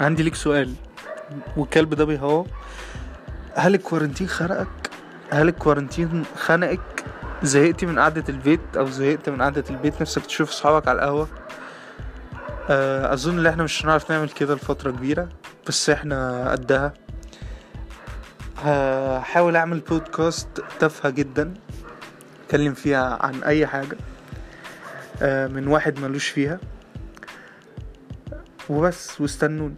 عندي ليك سؤال. والكلب ده بيهوى. هل الكوارنتين خنقك؟ هل الكوارنتين خنقك؟ زهقتي من قعدة البيت أو زهقت من قعدة البيت؟ نفسك تشوف صحابك على القهوة. آه، أظن إن إحنا مش هنعرف نعمل كده لفترة كبيرة بس إحنا قدها. هحاول أعمل بودكاست تافهة جدا أتكلم فيها عن أي حاجة آه، من واحد ملوش فيها. وبس واستنوني.